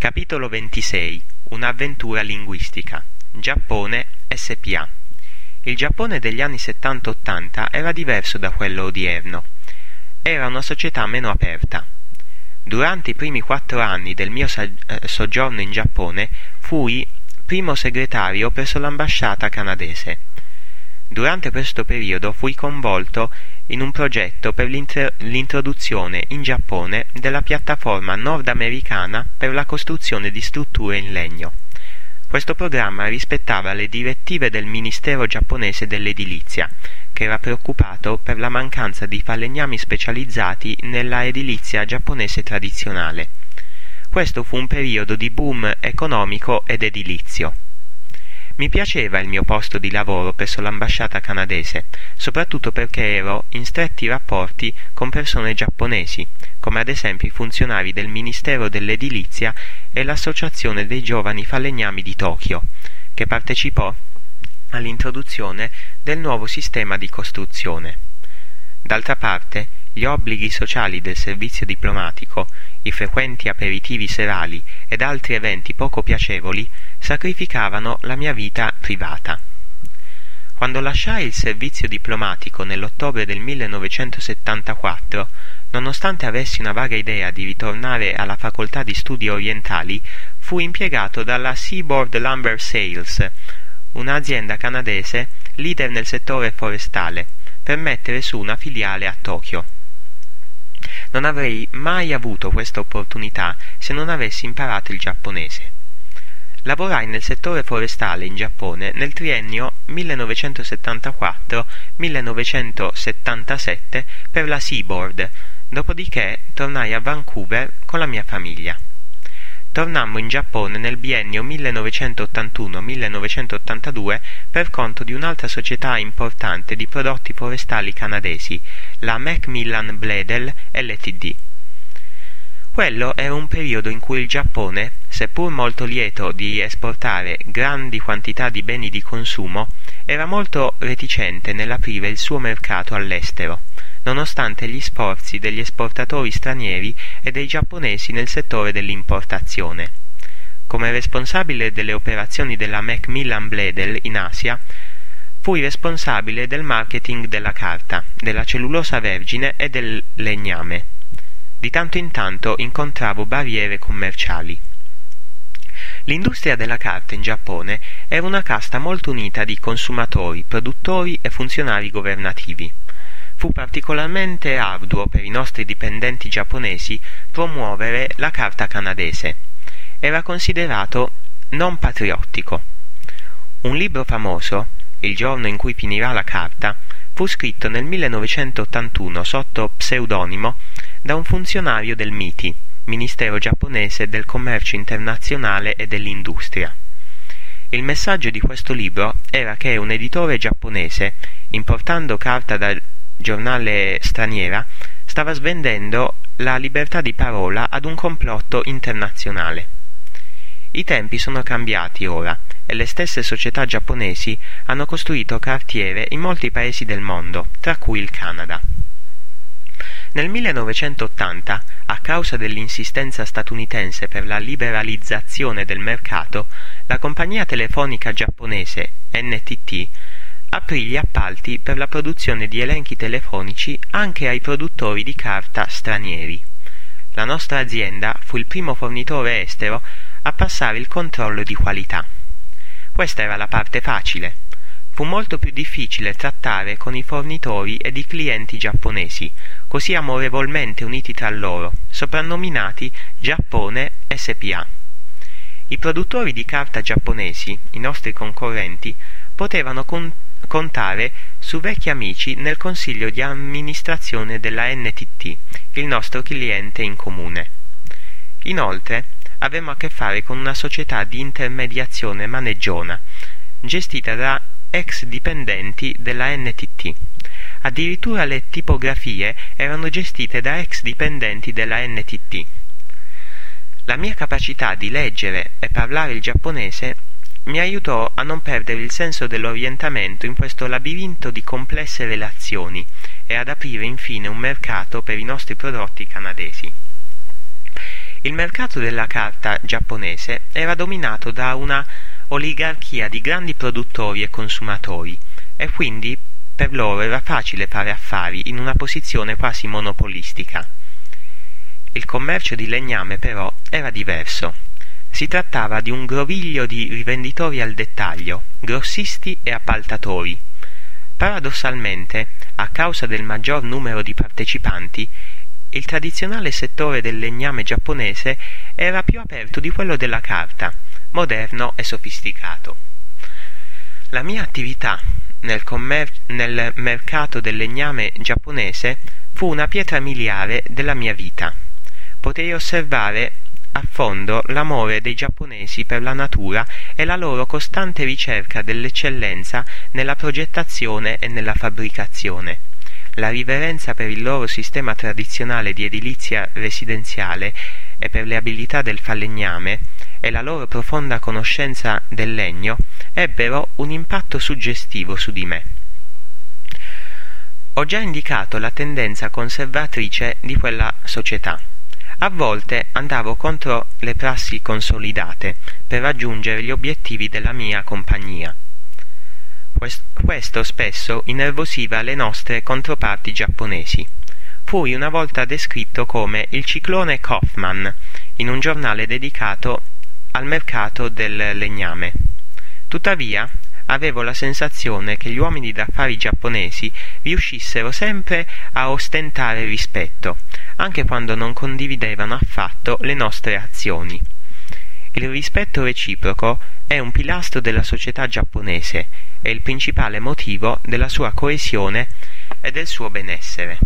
Capitolo 26 Un'avventura linguistica Giappone SPA Il Giappone degli anni 70-80 era diverso da quello odierno. Era una società meno aperta. Durante i primi quattro anni del mio eh, soggiorno in Giappone fui primo segretario presso l'ambasciata canadese. Durante questo periodo fui coinvolto in un progetto per l'introduzione in Giappone della piattaforma nordamericana per la costruzione di strutture in legno. Questo programma rispettava le direttive del Ministero giapponese dell'edilizia, che era preoccupato per la mancanza di falegnami specializzati nella edilizia giapponese tradizionale. Questo fu un periodo di boom economico ed edilizio. Mi piaceva il mio posto di lavoro presso l'ambasciata canadese, soprattutto perché ero in stretti rapporti con persone giapponesi, come ad esempio i funzionari del Ministero dell'Edilizia e l'Associazione dei giovani falegnami di Tokyo, che partecipò all'introduzione del nuovo sistema di costruzione. D'altra parte, gli obblighi sociali del servizio diplomatico, i frequenti aperitivi serali ed altri eventi poco piacevoli sacrificavano la mia vita privata. Quando lasciai il servizio diplomatico nell'ottobre del 1974, nonostante avessi una vaga idea di ritornare alla facoltà di studi orientali, fui impiegato dalla Seaboard Lumber Sales, un'azienda canadese leader nel settore forestale, per mettere su una filiale a Tokyo. Non avrei mai avuto questa opportunità se non avessi imparato il giapponese. Lavorai nel settore forestale in Giappone nel triennio 1974-1977 per la Seaboard, dopodiché tornai a Vancouver con la mia famiglia. Tornammo in Giappone nel biennio 1981-1982 per conto di un'altra società importante di prodotti forestali canadesi, la Macmillan Bledel Ltd. Quello era un periodo in cui il Giappone, seppur molto lieto di esportare grandi quantità di beni di consumo, era molto reticente nell'aprire il suo mercato all'estero, nonostante gli sforzi degli esportatori stranieri e dei giapponesi nel settore dell'importazione. Come responsabile delle operazioni della Macmillan Bledel in Asia, fui responsabile del marketing della carta, della cellulosa vergine e del legname. Di tanto in tanto incontravo barriere commerciali. L'industria della carta in Giappone era una casta molto unita di consumatori, produttori e funzionari governativi. Fu particolarmente arduo per i nostri dipendenti giapponesi promuovere la carta canadese. Era considerato non patriottico. Un libro famoso, Il giorno in cui finirà la carta, fu scritto nel 1981 sotto pseudonimo da un funzionario del MITI, Ministero giapponese del commercio internazionale e dell'industria. Il messaggio di questo libro era che un editore giapponese, importando carta da giornale straniera, stava svendendo la libertà di parola ad un complotto internazionale. I tempi sono cambiati ora e le stesse società giapponesi hanno costruito cartiere in molti paesi del mondo, tra cui il Canada. Nel 1980, a causa dell'insistenza statunitense per la liberalizzazione del mercato, la compagnia telefonica giapponese NTT aprì gli appalti per la produzione di elenchi telefonici anche ai produttori di carta stranieri. La nostra azienda fu il primo fornitore estero a passare il controllo di qualità. Questa era la parte facile. Fu molto più difficile trattare con i fornitori ed i clienti giapponesi, così amorevolmente uniti tra loro, soprannominati Giappone SPA. I produttori di carta giapponesi, i nostri concorrenti, potevano con- contare su vecchi amici nel consiglio di amministrazione della NTT, il nostro cliente in comune. Inoltre, avevamo a che fare con una società di intermediazione maneggiona, gestita da ex dipendenti della NTT. Addirittura le tipografie erano gestite da ex dipendenti della NTT. La mia capacità di leggere e parlare il giapponese mi aiutò a non perdere il senso dell'orientamento in questo labirinto di complesse relazioni e ad aprire infine un mercato per i nostri prodotti canadesi. Il mercato della carta giapponese era dominato da una oligarchia di grandi produttori e consumatori e quindi per loro era facile fare affari in una posizione quasi monopolistica. Il commercio di legname però era diverso. Si trattava di un groviglio di rivenditori al dettaglio, grossisti e appaltatori. Paradossalmente, a causa del maggior numero di partecipanti, il tradizionale settore del legname giapponese era più aperto di quello della carta, moderno e sofisticato. La mia attività nel, nel mercato del legname giapponese fu una pietra miliare della mia vita. Potei osservare a fondo l'amore dei giapponesi per la natura e la loro costante ricerca dell'eccellenza nella progettazione e nella fabbricazione. La riverenza per il loro sistema tradizionale di edilizia residenziale e per le abilità del falegname e la loro profonda conoscenza del legno ebbero un impatto suggestivo su di me. Ho già indicato la tendenza conservatrice di quella società. A volte andavo contro le prassi consolidate per raggiungere gli obiettivi della mia compagnia. Questo spesso innervosiva le nostre controparti giapponesi. Fui una volta descritto come il ciclone Kaufman in un giornale dedicato al mercato del legname. Tuttavia, avevo la sensazione che gli uomini d'affari giapponesi riuscissero sempre a ostentare rispetto, anche quando non condividevano affatto le nostre azioni. Il rispetto reciproco è un pilastro della società giapponese e il principale motivo della sua coesione e del suo benessere.